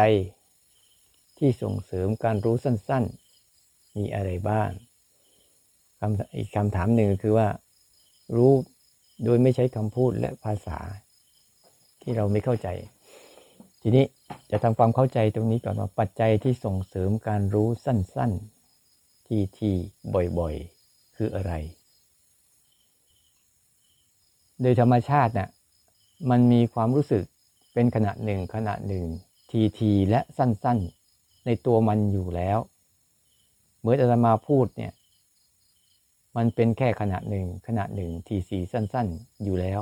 จัย ที่ส่งเสริมการรู้สั้น ๆ มีอะไรบ้างคำอีกคำถามหนึ่งคือว่า รู้โดยไม่ใช้คำพูดและภาษา ที่เราไม่เข้าใจ ทีนี้จะทำความเข้าใจตรงนี้ก่อนว่าปัจจัยที่ส่งเสริมการรู้สั้น ๆ ที่ที่บ่อยๆ คืออะไร โดยธรรมชาติน่ะมันมีความรู้สึกเป็นขณะหนึ่งขณะหนึ่ง ทีทีและสั้นๆ ในตัวมันอยู่แล้วเมื่ออาตมาพูดเนี่ย มันเป็นแค่ขณะหนึ่งขณะหนึ่งทีสีสั้นๆ อยู่แล้ว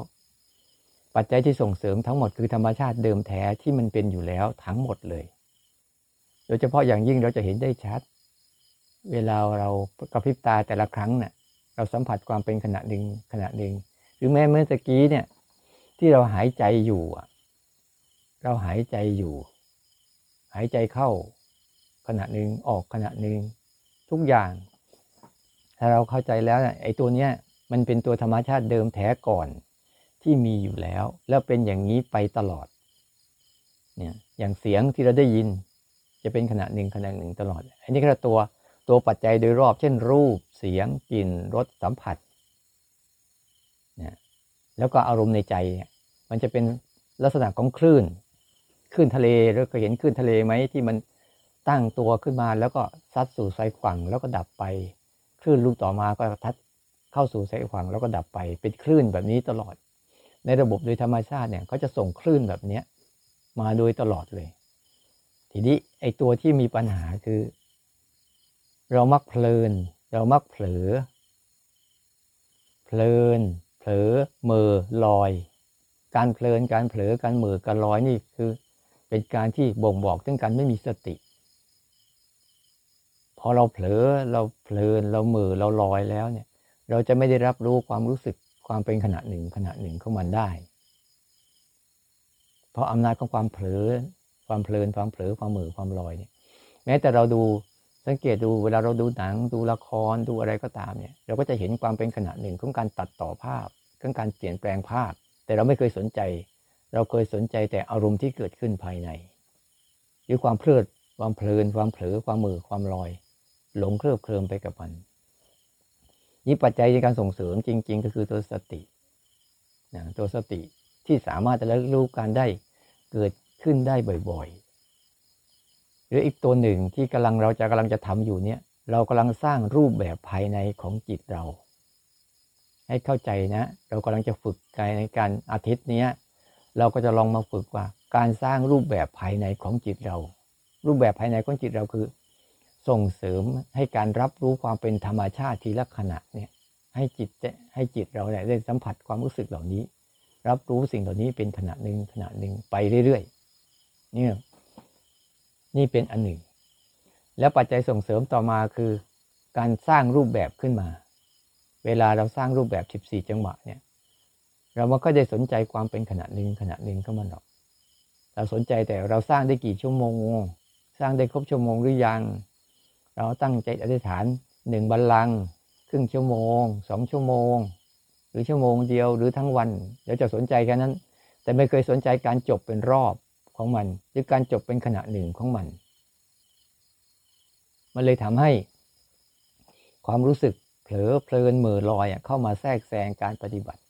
ปัจจัยที่ส่งเสริมทั้งหมดคือธรรมชาติเดิมแท้ที่มันเป็นอยู่แล้วทั้งหมดเลย โดยเฉพาะอย่างยิ่งเราจะเห็นได้ชัด เวลาเรากระพริบตาแต่ละครั้งเนี่ยเราสัมผัสความเป็นขณะหนึ่งขณะหนึ่งหรือแม้เมื่อตะกี้เนี่ยที่เราหายใจอยู่เราหายใจอยู่ายใจเข้า ขณะหนึ่งออกขณะหนึ่งทุกอย่าง ถ้าเราเข้าใจแล้วไอ้ตัวเนี้ยมันเป็นตัวธรรมชาติเดิมแท้ก่อนที่มีอยู่แล้ว แล้วเป็นอย่างนี้ไปตลอดเนี่ยอย่างเสียงที่เราได้ยิน จะเป็นขณะหนึ่งขณะหนึ่งตลอด อันนี้ก็ตัวตัวปัจจัยโดยรอบ เช่นรูปเสียงกลิ่นรสสัมผัสเนี่ยแล้วก็อารมณ์ในใจเนี่ยมันจะเป็นลักษณะของคลื่น คลื่นทะเลเราเคยเห็นคลื่นทะเลไหมที่มันตั้งตัวขึ้นมาแล้วก็ซัดสู่สายฝั่งแล้วก็ดับไป คลื่นลูกต่อมาก็ทัดเข้าสู่สายฝั่งแล้วก็ดับไป เป็นคลื่นแบบนี้ตลอด ในระบบโดยธรรมชาติเนี่ยเขาจะส่งคลื่นแบบเนี้ยมาโดยตลอดเลย ทีนี้ไอตัวที่มีปัญหาคือ เรามักเพลิน เรามักเผลอ เพลิน เผลอเมอลอย การเพลินการเผลอการเมอการลอยนี่คือ เป็นการที่บ่งบอกถึงการไม่มีสติ พอเราเผลอเราเพลินเราเมือเราลอยแล้วเนี่ย เราจะไม่ได้รับรู้ความรู้สึกความเป็นขณะหนึ่งขณะหนึ่งของมันได้ เพราะอำนาจของความเผลอความเพลินความเผลอความเหม่อความลอยเนี่ยแม้แต่เราดูสังเกตดูเวลาเราดูหนังดูละครดูอะไรก็ตามเนี่ย เราก็จะเห็นความเป็นขณะหนึ่งของการตัดต่อภาพของการเปลี่ยนแปลงภาพ แต่เราไม่เคยสนใจ เราเคยสนใจแต่อารมณ์ที่เกิดขึ้นภายใน หรือความเพลิด ความเพลิน ความเผลอ ความมือ ความลอย หลงเคลิบเคลิมไปกับมัน นี่ปัจจัยในการส่งเสริมจริง ๆ ก็คือตัวสตินะตัวสติที่สามารถจะรู้การได้เกิดขึ้นได้บ่อยๆ หรืออีกตัวหนึ่งที่กำลังเราจะกำลังจะทำอยู่เนี่ย เรากำลังสร้างรูปแบบภายในของจิตเรา ให้เข้าใจนะ เรากำลังจะฝึกกายในการอาทิตย์เนี้ย เราก็จะลองมาฝึกว่า การสร้างรูปแบบภายในของจิตเรา รูปแบบภายในของจิตเราคือ ส่งเสริมให้การรับรู้ความเป็นธรรมชาติทีละขณะเนี่ยให้จิตให้จิตเราเนี่ยได้สัมผัสความรู้สึกเหล่านี้ รับรู้สิ่งเหล่านี้เป็นขณะหนึ่งขณะหนึ่งไปเรื่อยๆเนี่ยนี่เป็นอันหนึ่ง แล้วปัจจัยส่งเสริมต่อมาคือ การสร้างรูปแบบขึ้นมา เวลาเราสร้างรูปแบบ 14 จังหวะเนี่ย เราไม่ก็ได้สนใจความเป็นขณะหนึ่งขณะหนึ่งก็มันหรอก เราสนใจแต่เราสร้างได้กี่ชั่วโมง สร้างได้ครบชั่วโมงหรือยัง เราตั้งใจอธิษฐานหนึ่งบัลลังก์ครึ่งชั่วโมงสองชั่วโมง หรือชั่วโมงเดียวหรือทั้งวันเราจะสนใจแค่นั้น แต่ไม่เคยสนใจการจบเป็นรอบของมัน หรือการจบเป็นขณะหนึ่งของมัน มันเลยทำให้ ความรู้สึกเผลอเพลินเมื่อลอยเข้ามาแทรกแซงการปฏิบัติ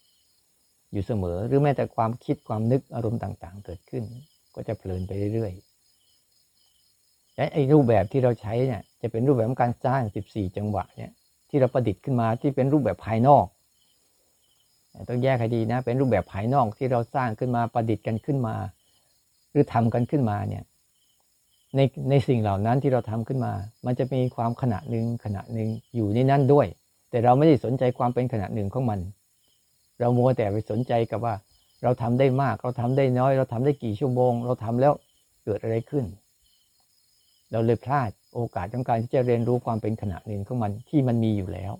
อยู่เสมอ หรือแม้แต่ความคิดความนึกอารมณ์ต่าง ๆ เกิดขึ้น ก็จะเพลินไปเรื่อยๆและไอ้รูปแบบที่เราใช้เนี่ยจะเป็นรูปแบบของการสร้าง 14 จังหวะเนี่ยที่เราประดิษฐ์ขึ้นมาที่เป็นรูปแบบภายนอก ต้องแยกให้ดีนะ เป็นรูปแบบภายนอกที่เราสร้างขึ้นมาประดิษฐ์กันขึ้นมา หรือทำกันขึ้นมาเนี่ยในในสิ่งเหล่านั้นที่เราทำขึ้นมา มันจะมีความขณะหนึ่งขณะหนึ่งอยู่ในนั้นด้วย แต่เราไม่ได้สนใจความเป็นขณะหนึ่งของมัน เรามัวแต่ไปสนใจกับว่า เราทำได้มาก เราทำได้น้อย เราทำได้กี่ชั่วโมง เราทำแล้วเกิดอะไรขึ้น เราเลยพลาดโอกาสของการที่จะเรียนรู้ความเป็นขณะหนึ่งของมันที่มันมีอยู่แล้ว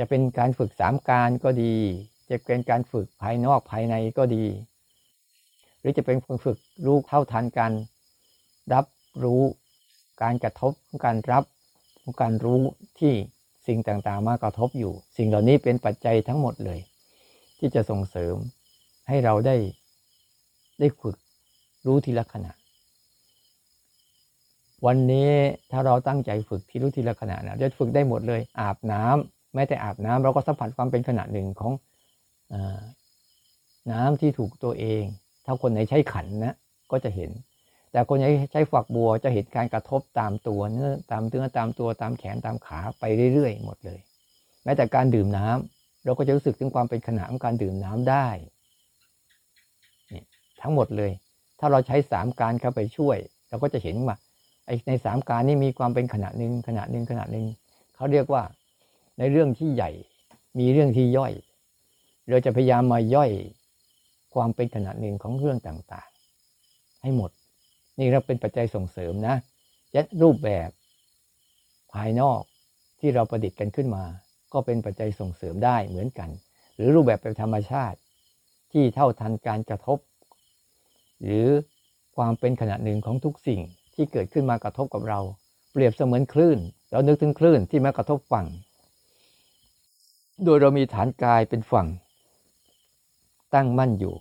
จะเป็นการฝึกสามการก็ดี จะเป็นการฝึกภายนอกภายในก็ดี หรือจะเป็นการฝึกรู้เท่าทันการรับรู้การกระทบของการรับของการรู้ที่สิ่งต่างๆมากระทบอยู่ สิ่งเหล่านี้เป็นปัจจัยทั้งหมดเลย ที่จะส่งเสริมให้เราได้ได้ฝึกรู้ทีละขณะ วันนี้ถ้าเราตั้งใจฝึกที่รู้ทีละขณะนะจะฝึกได้หมดเลย อาบน้ำแม้แต่อาบน้ำเราก็สัมผัสความเป็นขณะหนึ่งของอน้ำที่ถูกตัวเอง ถ้าคนไหนใช้ขันนะก็จะเห็น แต่คนไหนใช้ฝักบัวจะเห็นการกระทบตามตัวเนื้อตามเนื้อตามตัวตามแขนตามขาไปเรื่อยๆหมดเลย แม้แต่การดื่มน้ำ เราก็จะรู้สึกถึงความเป็นขณะของการดื่มน้ำได้นี่ทั้งหมดเลย ถ้าเราใช้สามการเข้าไปช่วย เราก็จะเห็นว่าไอในสามการนี้มีความเป็นขณะหนึ่งขณะหนึ่งขณะหนึ่งเขาเรียกว่าในเรื่องที่ใหญ่ มีเรื่องที่ย่อย เราจะพยายามมาย่อยความเป็นขณะหนึ่งของเรื่องต่างๆ ให้หมด นี่เราเป็นปัจจัยส่งเสริมนะยัดรูปแบบภายนอกที่เราประดิษฐ์กันขึ้นมา ก็เป็นปัจจัยส่งเสริมได้เหมือนกัน หรือรูปแบบเป็นธรรมชาติ ที่เท่าทันการกระทบ หรือความเป็นขณะหนึ่งของทุกสิ่งที่เกิดขึ้นมากระทบกับเรา เปรียบเสมือนคลื่น เรานึกถึงคลื่นที่มากระทบฝั่ง โดยเรามีฐานกายเป็นฝั่ง ตั้งมั่นอยู่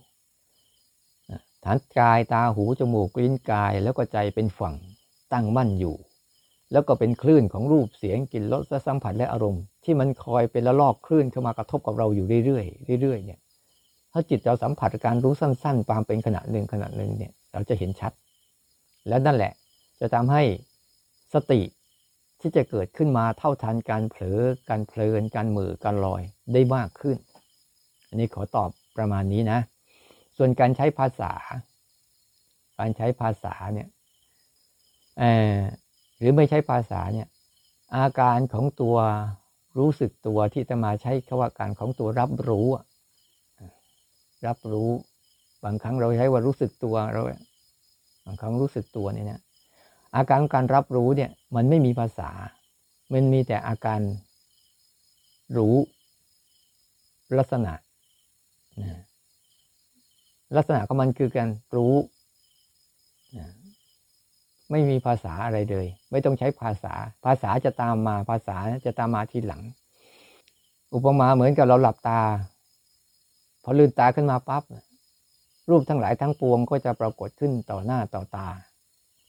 ฐานกายตาหูจมูกลิ้นกายแล้วก็ใจเป็นฝั่งตั้งมั่นอยู่ แล้วก็เป็นคลื่นของรูปเสียงกลิ่นรสสัมผัสและอารมณ์ ที่มันคอยเป็นละลอกคลื่นเข้ามากระทบกับเราอยู่เรื่อยๆเรื่อยๆเนี่ยถ้าจิตเราสัมผัสการรู้สั้นๆ ความเป็นขณะหนึ่งขณะหนึ่งเนี่ยเราจะเห็นชัด และนั่นแหละจะทำให้สติที่จะเกิดขึ้นมาเท่าทันการเผลอการเพลินการมือการลอยได้มากขึ้น อันนี้ขอตอบประมาณนี้นะ ส่วนการใช้ภาษา การใช้ภาษาเนี่ย หรือไม่ใช้ภาษาเนี่ยอาการของตัวรู้สึกตัวที่จะมาใช้คำว่าการของตัวรับรู้รับรู้บางครั้งเราใช้ว่ารู้สึกตัวเราบางครั้งรู้สึกตัวเนี่ยนะอาการการรับรู้เนี่ยมันไม่มีภาษา มันมีแต่อาการรู้ลักษณะลักษณะของมันคือการรู้ ไม่มีภาษาอะไรเลย ไม่ต้องใช้ภาษา ภาษาจะตามมาภาษาจะตามมาทีหลัง อุปมาเหมือนกับเราหลับตา พอลืมตาขึ้นมาปั๊บรูปทั้งหลายทั้งปวงก็จะปรากฏขึ้นต่อหน้าต่อตา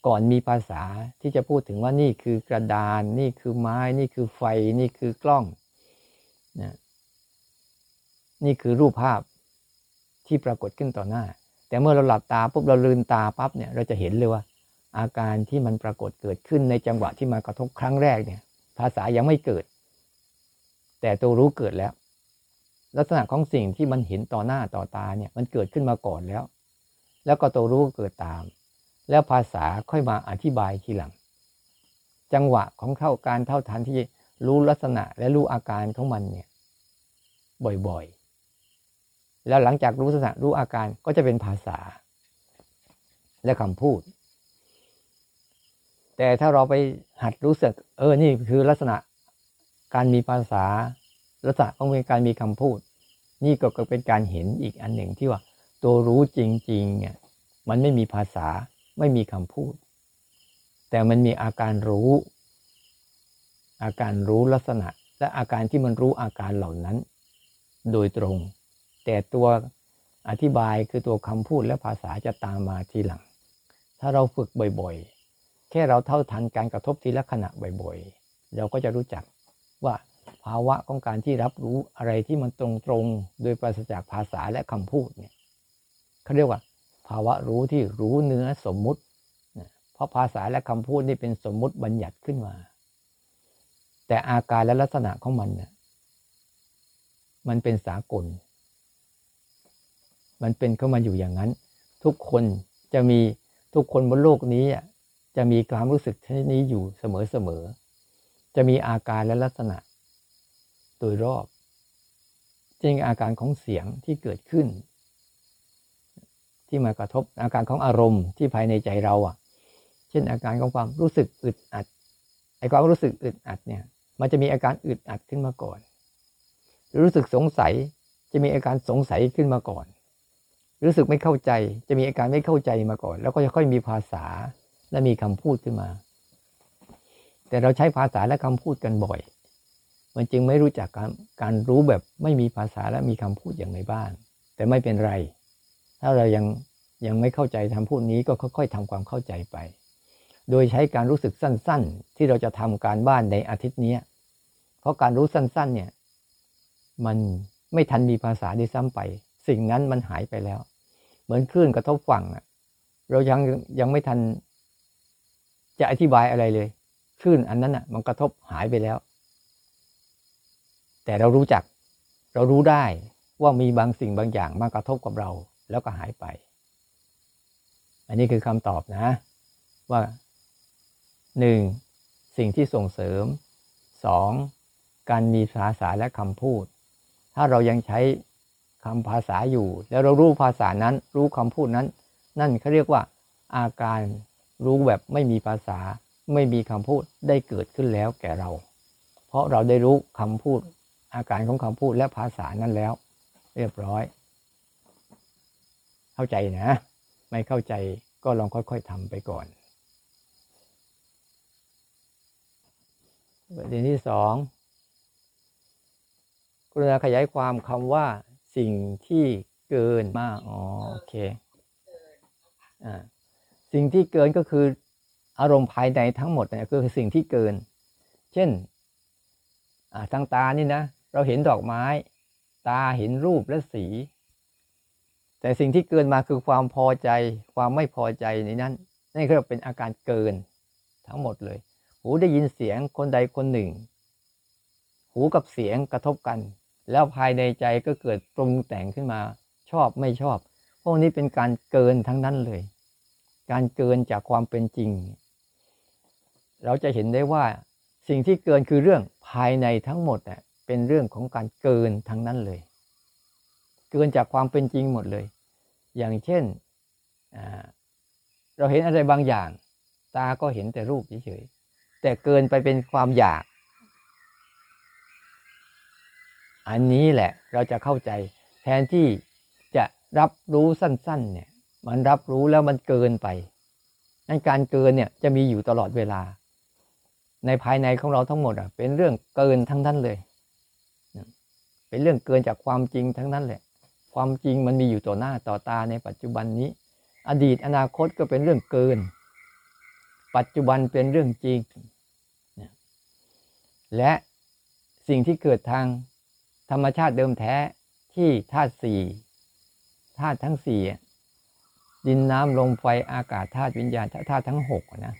ก่อนมีภาษาที่จะพูดถึงว่านี่คือกระดาน นี่คือไม้ นี่คือไฟ นี่คือกล้องนะนี่คือรูปภาพที่ปรากฏขึ้นต่อหน้า แต่เมื่อเราหลับตาปุ๊บเราลืมตาปั๊บเนี่ย เราจะเห็นเลยว่า อาการที่มันปรากฏเกิดขึ้นในจังหวะที่มากระทบครั้งแรกเนี่ย ภาษายังไม่เกิด แต่ตัวรู้เกิดแล้ว ลักษณะของสิ่งที่มันเห็นต่อหน้าต่อตาเนี่ยมันเกิดขึ้นมาก่อนแล้ว แล้วก็ตัวรู้เกิดตาม แล้วภาษาค่อยมาอธิบายทีหลัง จังหวะของเท่าการเท่าทันที่รู้ลักษณะและรู้อาการของมันเนี่ยบ่อยๆ แล้วหลังจากรู้ลักษณะรู้อาการก็จะเป็นภาษาและคำพูด แต่ถ้าเราไปหัดรู้สึก เออนี่คือลักษณะการมีภาษาลักษณะของการมีคำพูด นี่ก็เป็นการเห็นอีกอันหนึ่งที่ว่า ตัวรู้จริงๆเนี่ยมันไม่มีภาษาไม่มีคำพูด แต่มันมีอาการรู้ อาการรู้ลักษณะ และอาการที่มันรู้อาการเหล่านั้น โดยตรง แต่ตัวอธิบายคือตัวคำพูดและภาษาจะตามมาทีหลัง ถ้าเราฝึกบ่อยๆ แค่เราเท่าทันการกระทบทีละขณะบ่อยๆ เราก็จะรู้จักว่าภาวะของการที่รับรู้อะไรที่มันตรงๆ โดยปราศจากภาษาและคำพูดเนี่ยเขาเรียกว่าภาวะรู้ที่รู้เนื้อสมมุติ เพราะภาษาและคำพูดนี่เป็นสมมุติบัญญัติขึ้นมา แต่อาการและลักษณะของมันเนี่ยมันเป็นสากล มันเป็นเข้ามาอยู่อย่างนั้น ทุกคนจะมีทุกคนบนโลกนี้ จะมีความรู้สึกชนิดนี้อยู่เสมอๆ จะมีอาการและลักษณะ โดยรอบจริงอาการของเสียงที่เกิดขึ้น ที่มากระทบอาการของอารมณ์ที่ภายในใจเราอะ เช่นอาการของความรู้สึกอึดอัดไอ้ความรู้สึกอึดอัดเนี่ย มันจะมีอาการอึดอัดขึ้นมาก่อนหรือรู้สึกสงสัยจะมีอาการสงสัยขึ้นมาก่อน รู้สึกไม่เข้าใจจะมีอาการไม่เข้าใจมาก่อน แล้วก็จะค่อยมีภาษา และมีคำพูดขึ้นมา แต่เราใช้ภาษาและคำพูดกันบ่อย มันจึงไม่รู้จักการการรู้แบบไม่มีภาษาและมีคำพูดอย่างไรบ้างแต่ไม่เป็นไร ถ้าเรายังยังไม่เข้าใจทำพูดนี้ก็ค่อยๆทำความเข้าใจไป โดยใช้การรู้สึกสั้น ๆ ที่เราจะทำการบ้านในอาทิตย์นี้เพราะการรู้สั้น ๆ เนี่ย มันไม่ทันมีภาษาที่ซ้ำไป สิ่งนั้นมันหายไปแล้ว เหมือนคลื่นกระทบฝั่งอะเรายังยังไม่ทัน จะอธิบายอะไรเลยคลื่นอันนั้นอะ มันกระทบหายไปแล้ว แต่เรารู้จัก เรารู้ได้ว่ามีบางสิ่งบางอย่างมากระทบกับเราแล้วก็หายไป อันนี้คือคำตอบนะ ว่าหนึ่งสิ่งที่ส่งเสริมสองการมีภาษาและคำพูด ถ้าเรายังใช้คำภาษาอยู่ แล้วเรารู้ภาษานั้น รู้คำพูดนั้น นั่นเขาเรียกว่าอาการ รู้แบบไม่มีภาษา ไม่มีคำพูดได้เกิดขึ้นแล้วแก่เรา เพราะเราได้รู้คำพูดอาการของคำพูดและภาษานั้นแล้ว เรียบร้อย เข้าใจนะ ไม่เข้าใจก็ลองค่อยๆทำไปก่อนประเด็นที่สองกรุณาขยายความคำว่าสิ่งที่เกินมาก อ๋อ โอเค อ่า สิ่งที่เกินก็คืออารมณ์ภายในทั้งหมดเนี่ยคือสิ่งที่เกิน เช่นทางตานี่นะ เราเห็นดอกไม้ ตาเห็นรูปและสี แต่สิ่งที่เกินมาคือความพอใจ ความไม่พอใจในนั้นนั่นคือเป็นอาการเกินทั้งหมดเลย หูได้ยินเสียงคนใดคนหนึ่ง หูกับเสียงกระทบกัน แล้วภายในใจก็เกิดปรุงแต่งขึ้นมา ชอบไม่ชอบ พวกนี้เป็นการเกินทั้งนั้นเลย การเกินจากความเป็นจริง เราจะเห็นได้ว่าสิ่งที่เกินคือเรื่องภายในทั้งหมดเป็นเรื่องของการเกินทั้งนั้นเลย เกินจากความเป็นจริงหมดเลย อย่างเช่น เราเห็นอะไรบางอย่าง ตาก็เห็นแต่รูปเฉยแต่เกินไปเป็นความอยาก อันนี้แหละเราจะเข้าใจแทนที่จะรับรู้สั้น ๆ เนี่ย มันรับรู้แล้วมันเกินไปนั่นการเกินเนี่ยจะมีอยู่ตลอดเวลา ในภายในของเราทั้งหมดอะ เป็นเรื่องเกินทั้งนั้นเลย เป็นเรื่องเกินจากความจริงทั้งนั้นแหละ ความจริงมันมีอยู่ต่อหน้าต่อตาในปัจจุบันนี้ อดีตอนาคตก็เป็นเรื่องเกิน ปัจจุบันเป็นเรื่องจริง และสิ่งที่เกิดทางธรรมชาติเดิมแท้ที่ธาตุสี่ธาตุทั้งสี่ ดินน้ำลมไฟอากาศธาตุวิญญาณธาตุทั้งหกนะ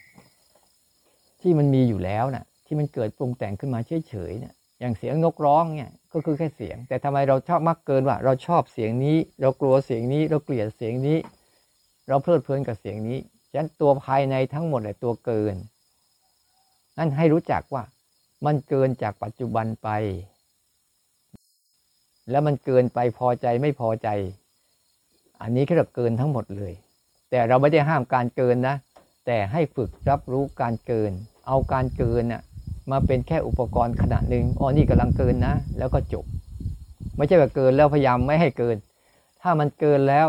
ที่มันมีอยู่แล้วนะที่มันเกิดปรุงแต่งขึ้นมาเฉยๆเนี่ยอย่างเสียงนกร้องเนี่ยก็คือแค่เสียง แต่ทำไมเราชอบมักเกินว่า เราชอบเสียงนี้ เรากลัวเสียงนี้ เราเกลียดเสียงนี้ เราเพลิดเพลินกับเสียงนี้ฉะนั้นตัวภายในทั้งหมดเลยตัวเกินนั่นให้รู้จักว่า มันเกินจากปัจจุบันไป แล้วมันเกินไปพอใจไม่พอใจ อันนี้คือเกินทั้งหมดเลย แต่เราไม่ได้ห้ามการเกินนะ แต่ให้ฝึกรับรู้การเกิน เอาการเกินน่ะมาเป็นแค่อุปกรณ์ขนาดหนึ่งอ๋อนี่กำลังเกินนะ แล้วก็จบ ไม่ใช่ว่าเกินแล้วพยายามไม่ให้เกิน ถ้ามันเกินแล้ว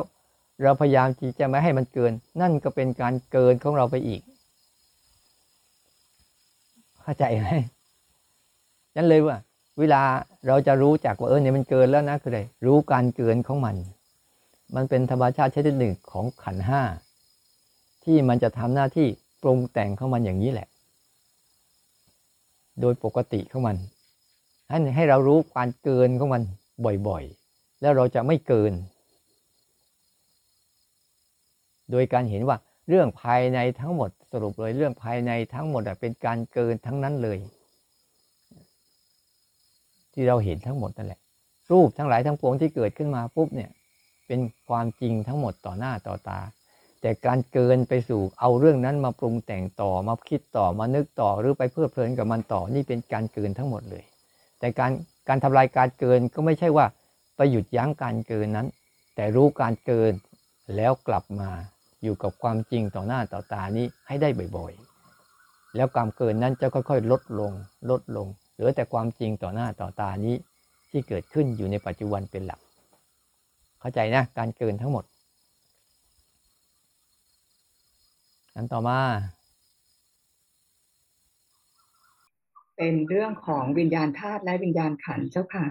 เราพยายามที่จะไม่ให้มันเกิน นั่นก็เป็นการเกินของเราไปอีก เข้าใจไหมนั่นเลยว่า เวลาเราจะรู้จักว่าเออเนี่ยมันเกินแล้วนะคืออะไรรู้การเกินของมัน มันเป็นธรรมชาติชนิดหนึ่งของขันห้าที่มันจะทำหน้าที่ปรุงแต่งของมันอย่างนี้แหละ โดยปกติของมัน ให้ให้เรารู้การเกินของมันบ่อยๆ แล้วเราจะไม่เกิน โดยการเห็นว่าเรื่องภายในทั้งหมดสรุปเลยเรื่องภายในทั้งหมดเป็นการเกินทั้งนั้นเลย ที่เราเห็นทั้งหมดนั่นแหละ รูปทั้งหลายทั้งปวงที่เกิดขึ้นมาปุ๊บเนี่ย เป็นความจริงทั้งหมดต่อหน้าต่อตา แต่การเกินไปสู่เอาเรื่องนั้นมาปรุงแต่งต่อมาคิดต่อมานึกต่อหรือไปเพลิดเพลินกับมันต่อนี่เป็นการเกินทั้งหมดเลย แต่การการทำลายการเกินก็ไม่ใช่ว่าไปหยุดยั้งการเกินนั้น แต่รู้การเกินแล้วกลับมาอยู่กับความจริงต่อหน้าต่อตานี้ให้ได้บ่อยๆ แล้วความเกินนั้นจะค่อยๆ ลดลง ลดลง เหลือแต่ความจริงต่อหน้าต่อตานี้ที่เกิดขึ้นอยู่ในปัจจุบันเป็นหลัก เข้าใจนะ การเกินทั้งหมด อันต่อมา เป็นเรื่องของวิญญาณธาตุและวิญญาณขันเจ้าค่ะ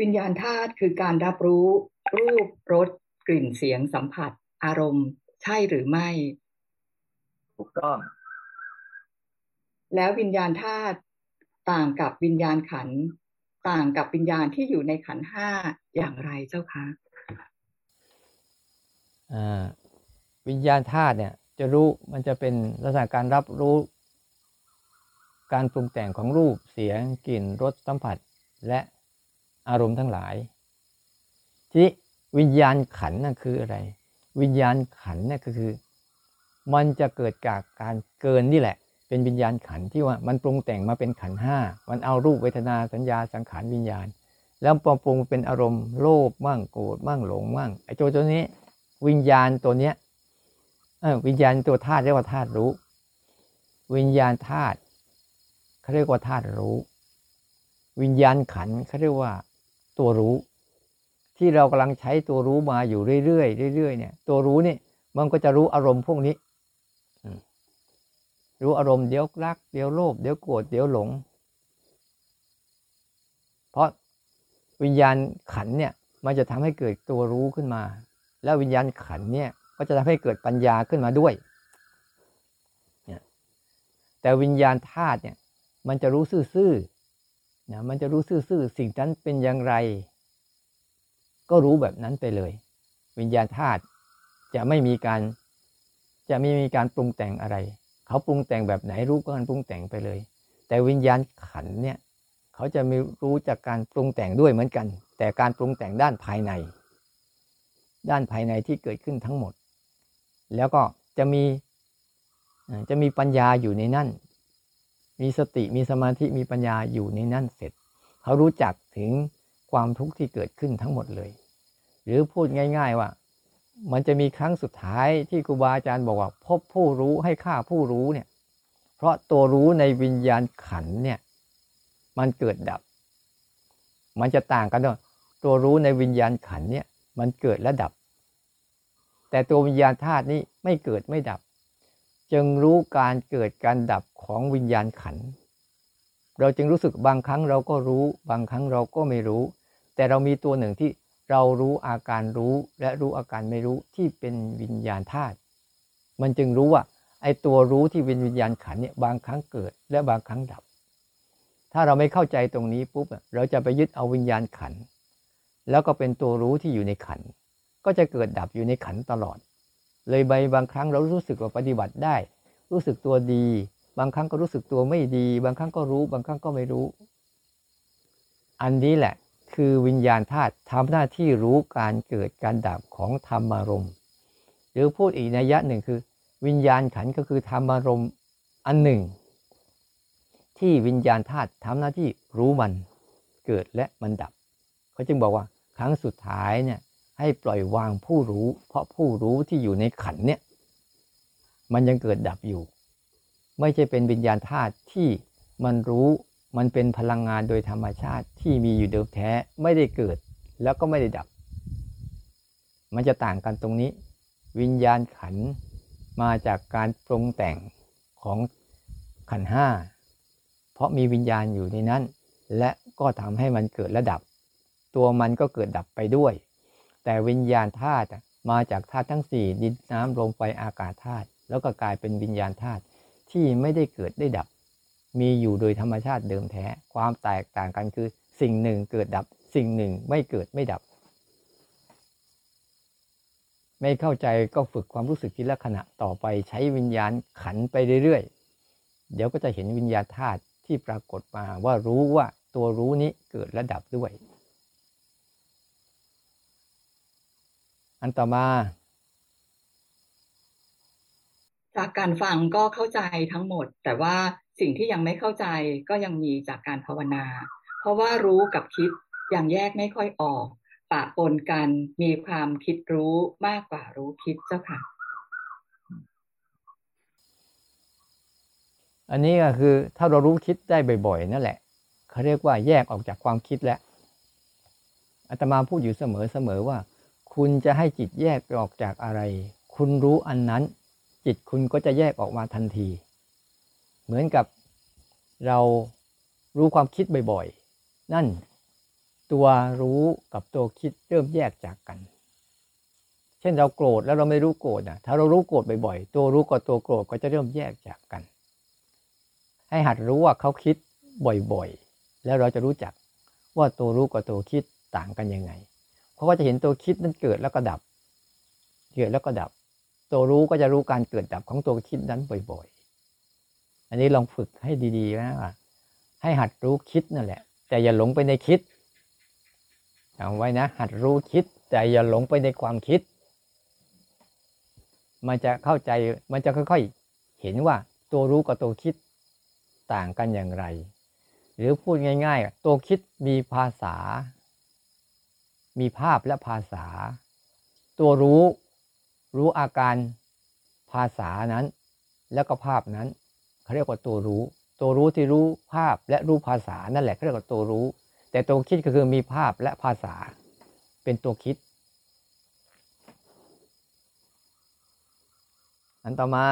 วิญญาณธาตุคือการรับรู้รูปรสกลิ่นเสียงสัมผัส อารมณ์ ใช่หรือไม่ ถูกต้อง แล้ววิญญาณธาตุต่างกับวิญญาณขันธ์ต่างกับวิญญาณที่อยู่ในขันธ์ห้าอย่างไรเจ้าคะอ่า วิญญาณธาตุเนี่ยจะรู้มันจะเป็นลักษณะการรับรู้การปรุงแต่งของรูปเสียงกลิ่นรสสัมผัสและอารมณ์ทั้งหลาย ทีนี้วิญญาณขันนั่นคืออะไร วิญญาณขันนี่ยก็คือ มันจะเกิดจากการเกินนี่แหละ เป็นวิญญาณขันที่ว่ามันปรุงแต่งมาเป็นขันห้ามันเอารูปเวทนาสัญญาสังขารวิญญาณ แล้วปรุงปรุงเป็นอารมณ์โลภมั่งโกรธมั่งหลงมั่งไอ้ตัวตัวนี้ วิญญาณตัวเนี้ยเออวิญญาณตัวธาตุเรียกว่าธาตุรู้ วิญญาณธาตุเขาเรียกว่าธาตุรู้ วิญญาณขันเขาเรียกว่าตัวรู้ ที่เรากำลังใช้ตัวรู้มาอยู่เรื่อยๆเรื่อยๆเนี่ย ตัวรู้นี่มันก็จะรู้อารมณ์พวกนี้รู้อารมณ์เดี๋ยวรัก เดี๋ยวโลภเดี๋ยวโกรธเดี๋ยวหลง เพราะวิญญาณขันเนี่ย มันจะทำให้เกิดตัวรู้ขึ้นมา แล้ววิญญาณขันเนี่ยก็จะทำให้เกิดปัญญาขึ้นมาด้วยเนี่ยแต่วิญญาณธาตุเนี่ยมันจะรู้ซื่อๆนะมันจะรู้ซื่อๆสิ่งนั้นเป็นอย่างไร ก็รู้แบบนั้นไปเลย วิญญาณธาตุจะไม่มีการจะไม่มีการปรุงแต่งอะไร เขาปรุงแต่งแบบไหนรู้ก็การปรุงแต่งไปเลย แต่วิญญาณขันเนี่ยเขาจะมีรู้จากการปรุงแต่งด้วยเหมือนกัน แต่การปรุงแต่งด้านภายใน ด้านภายในที่เกิดขึ้นทั้งหมด แล้วก็จะมีจะมีปัญญาอยู่ในนั่น มีสติมีสมาธิมีปัญญาอยู่ในนั่นเสร็จ เขารู้จักถึงความทุกข์ที่เกิดขึ้นทั้งหมดเลย หรือพูดง่าย ๆว่า มันจะมีครั้งสุดท้ายที่ครูบาอาจารย์บอกว่า พบผู้รู้ให้ฆ่าผู้รู้เนี่ย เพราะตัวรู้ในวิญญาณขันเนี่ย มันเกิดดับ มันจะต่างกันด้วยตัวรู้ในวิญญาณขันเนี่ย มันเกิดและดับ แต่ตัววิญญาณธาตุนี้ไม่เกิดไม่ดับ จึงรู้การเกิดการดับของวิญญาณขัน เราจึงรู้สึกบางครั้งเราก็รู้ บางครั้งเราก็ไม่รู้ แต่เรามีตัวหนึ่งที่เรารู้อาการรู้และรู้อาการไม่รู้ที่เป็นวิญญาณธาตุ มันจึงรู้ว่าไอ้ตัวรู้ที่เป็นวิญญาณขันเนี่ยบางครั้งเกิดและบางครั้งดับ ถ้าเราไม่เข้าใจตรงนี้ปุ๊บเราจะไปยึดเอาวิญญาณขัน แล้วก็เป็นตัวรู้ที่อยู่ในขัน ก็จะเกิดดับอยู่ในขันตลอด เลยใบบางครั้งเรารู้สึกว่าปฏิบัติได้ รู้สึกตัวดี บางครั้งก็รู้สึกตัวไม่ดี บางครั้งก็รู้ บางครั้งก็ไม่รู้ อันนี้แหละคือวิญญาณธาตุทำหน้าที่รู้การเกิดการดับของธรรมารมณ์หรือพูดอีกนัยยะหนึ่งคือ วิญญาณขันก็คือธรรมารมณ์อันหนึ่ง ที่วิญญาณธาตุทำหน้าที่รู้มันเกิดและมันดับ เขาจึงบอกว่าครั้งสุดท้ายเนี่ยให้ปล่อยวางผู้รู้ เพราะผู้รู้ที่อยู่ในขันเนี่ยมันยังเกิดดับอยู่ ไม่ใช่เป็นวิญญาณธาตุที่มันรู้มันเป็นพลังงานโดยธรรมชาติที่มีอยู่เดิมแท้ไม่ได้เกิดแล้วก็ไม่ได้ดับ มันจะต่างกันตรงนี้ วิญญาณขันมาจากการปรุงแต่งของขันห้าเพราะมีวิญญาณอยู่ในนั้น และก็ทำให้มันเกิดและดับ ตัวมันก็เกิดดับไปด้วย แต่วิญญาณธาตุมาจากธาตุทั้งสี่ดินน้ำลมไฟอากาศธาตุแล้วก็กลายเป็นวิญญาณธาตุที่ไม่ได้เกิดได้ดับ มีอยู่โดยธรรมชาติเดิมแท้ ความแตกต่างกันคือสิ่งหนึ่งเกิดดับ สิ่งหนึ่งไม่เกิดไม่ดับ ไม่เข้าใจก็ฝึกความรู้สึกทีละขณะต่อไปใช้วิญญาณขันไปเรื่อยๆ เดี๋ยวก็จะเห็นวิญญาณธาตุที่ปรากฏมาว่ารู้ว่าตัวรู้นี้เกิดและดับด้วย อันต่อมา จากการฟังก็เข้าใจทั้งหมด แต่ว่าสิ่งที่ยังไม่เข้าใจก็ยังมีจากการภาวนา เพราะว่ารู้กับคิดยังแยกไม่ค่อยออก ปะปนกันมีความคิดรู้มากกว่ารู้คิดเจ้าค่ะ อันนี้ก็คือถ้าเรารู้คิดได้บ่อย ๆ นั่นแหละเขาเรียกว่าแยกออกจากความคิดแล้วอาตมาพูดอยู่เสมอๆว่า คุณจะให้จิตแยกไปออกจากอะไร คุณรู้อันนั้น จิตคุณก็จะแยกออกมาทันที เหมือนกับเรารู้ความคิดบ่อยๆ นั่น ตัวรู้กับตัวคิดเริ่มแยกจากกัน เช่นเราโกรธแล้วเราไม่รู้โกรธนะถ้าเรารู้โกรธบ่อยๆ ตัวรู้กับตัวโกรธก็จะเริ่มแยกจากกัน ให้หัดรู้ว่าเขาคิดบ่อยๆ แล้วเราจะรู้จักว่าตัวรู้กับตัวคิดต่างกันยังไง เขาก็จะเห็นตัวคิดนั้นเกิดแล้วก็ดับ เกิดแล้วก็ดับ ตัวรู้ก็จะรู้การเกิดดับของตัวคิดนั้นบ่อยๆ อันนี้ลองฝึกให้ดีๆนะให้หัดรู้คิดนั่นแหละ แต่อย่าหลงไปในคิดจำไว้นะ หัดรู้คิด แต่อย่าหลงไปในความคิด มันจะเข้าใจ มันจะค่อยๆ เห็นว่าตัวรู้กับตัวคิดต่างกันอย่างไร หรือพูดง่าย ๆ ตัวคิดมีภาษา มีภาพและภาษา ตัวรู้รู้อาการภาษานั้น แล้วก็ภาพนั้นเขาเรียกว่าตัวรู้ ตัวรู้ที่รู้ภาพและรู้ภาษานั่นแหละเขาเรียกว่าตัวรู้ แต่ตัวคิดก็คือมีภาพและภาษา เป็นตัวคิด อันต่อมา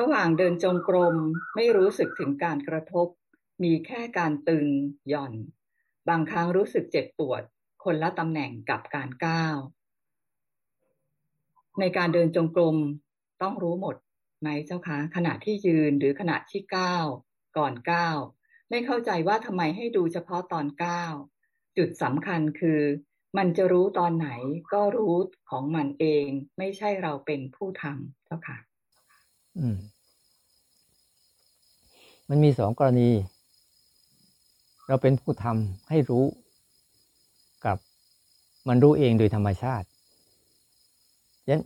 ระหว่างเดินจงกรมไม่รู้สึกถึงการกระทบ มีแค่การตึงหย่อน บางครั้งรู้สึกเจ็บปวด คนละตำแหน่งกับการก้าว ในการเดินจงกรมต้องรู้หมดไหมเจ้าคะขณะที่ยืนหรือขณะที่ก้าวก่อนก้าวไม่เข้าใจว่าทำไมให้ดูเฉพาะตอนก้าวจุดสำคัญคือ มันจะรู้ตอนไหนก็รู้ของมันเอง ไม่ใช่เราเป็นผู้ทำเจ้าค่ะ อืม มันมีสองกรณี เราเป็นผู้ทำให้รู้กับมันรู้เองโดยธรรมชาติยัน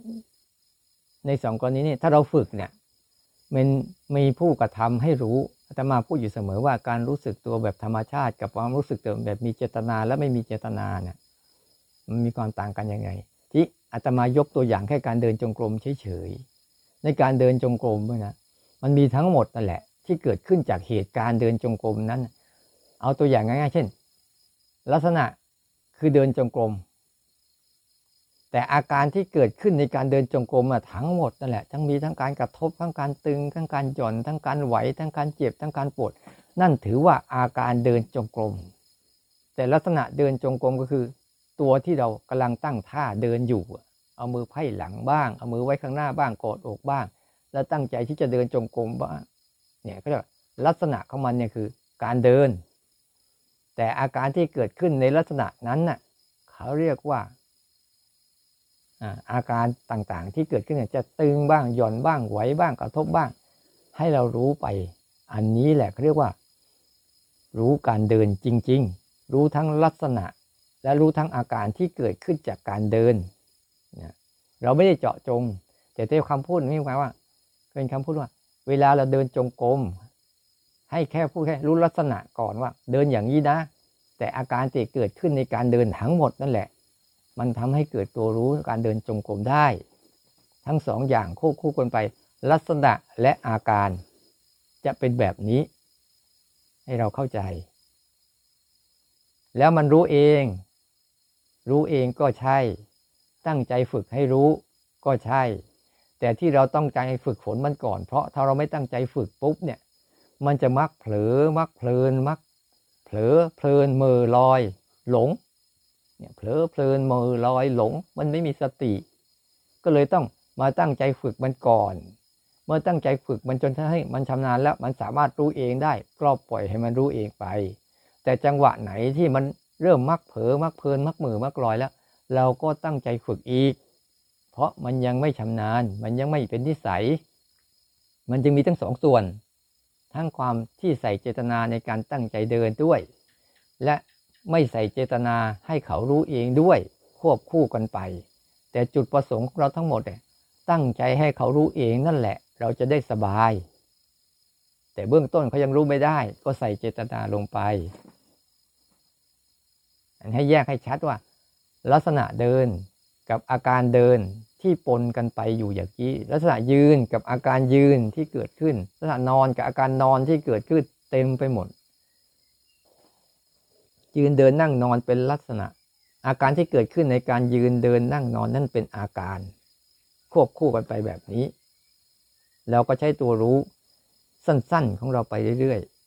ในสองกรณีนี้ถ้าเราฝึกเนี่ยมันมีผู้กระทำให้รู้อาตมาพูดอยู่เสมอว่าการรู้สึกตัวแบบธรรมชาติ กับความรู้สึกตัวแบบมีเจตนาและไม่มีเจตนาเนี่ยมันมีความต่างกันยังไง ที่อาตมายกตัวอย่างแค่การเดินจงกรมเฉยๆในการเดินจงกรมด้วยนะมันมีทั้งหมดนั่นแหละ ที่เกิดขึ้นจากเหตุการณ์เดินจงกรมนั้น เอาตัวอย่างง่ายๆ เช่น ลักษณะคือเดินจงกรม แต่อาการที่เกิดขึ้นในการเดินจงกรมอะทั้งหมดนั่นแหละทั้งมีทั้งการกระทบทั้งการตึง ทั้งการหย่อน ทั้งการไหว ทั้งการเจ็บ ทั้งการปวด นั่นถือว่าอาการเดินจงกรม แต่ลักษณะเดินจงกรมก็คือ ตัวที่เรากำลังตั้งท่าเดินอยู่ เอามือไพ่หลังบ้าง เอามือไว้ข้างหน้าบ้างกอดอกบ้าง แล้วตั้งใจที่จะเดินจงกรมบ้าง เนี่ยก็จะลักษณะของมันเนี่ยคือการเดิน แต่อาการที่เกิดขึ้นในลักษณะนั้นน่ะเขาเรียกว่าอาการต่างๆ ที่เกิดขึ้นจะตึงบ้างหย่อนบ้างไหวบ้างกระทบบ้าง ให้เรารู้ไป อันนี้แหละเขาเรียกว่า รู้การเดินจริง ๆ รู้ทั้งลักษณะ และรู้ทั้งอาการที่เกิดขึ้นจากการเดินเราไม่ได้เจาะจง แต่เต้คำพูดนี่หมายว่า เป็นคำพูดว่า เวลาเราเดินจงกรม ให้แค่พูดแค่รู้ลักษณะก่อนว่า เดินอย่างนี้นะ แต่อาการที่เกิดขึ้นในการเดินทั้งหมดนั่นแหละ มันทำให้เกิดตัวรู้การเดินจงกรมได้ ทั้งสองอย่างควบคู่กันไป ลักษณะและอาการ จะเป็นแบบนี้ ให้เราเข้าใจ แล้วมันรู้เอง รู้เองก็ใช่ ตั้งใจฝึกให้รู้ก็ใช่ แต่ที่เราต้องใจฝึกฝนมันก่อน เพราะถ้าเราไม่ตั้งใจฝึกปุ๊บเนี่ย มันจะมักเผลอมักเพลินมัก เผลอเพลินเมอลอย หลงเนี่ยเผลอเพลินมือลอยหลง มันไม่มีสติ ก็เลยต้องมาตั้งใจฝึกมันก่อน เมื่อตั้งใจฝึกมันจนให้มันชำนาญแล้วมันสามารถรู้เองได้ก็ปล่อยให้มันรู้เองไป แต่จังหวะไหนที่มันเริ่มมักเผลอมักเพลินมักมือมักลอยแล้ว เราก็ตั้งใจฝึกอีก เพราะมันยังไม่ชำนาญ มันยังไม่เป็นนิสัย มันจึงมีทั้งสองส่วน ทั้งความที่ใส่เจตนาในการตั้งใจเดินด้วย และไม่ใส่เจตนาให้เขารู้เองด้วย ควบคู่กันไป แต่จุดประสงค์ของเราทั้งหมดเนี่ยตั้งใจให้เขารู้เองนั่นแหละ เราจะได้สบาย แต่เบื้องต้นเขายังรู้ไม่ได้ ก็ใส่เจตนาลงไปให้แยกให้ชัดว่า ลักษณะเดินกับอาการเดิน ที่ปนกันไปอยู่อย่างนี้ลักษณะยืนกับอาการยืนที่เกิดขึ้น ลักษณะนอนกับอาการนอนที่เกิดขึ้นเต็มไปหมด ยืนเดินนั่งนอนเป็นลักษณะ อาการที่เกิดขึ้นในการยืนเดินนั่งนอนนั่นเป็นอาการ ควบคู่กันไปแบบนี้ เราก็ใช้ตัวรู้สั้นๆของเราไปเรื่อยๆ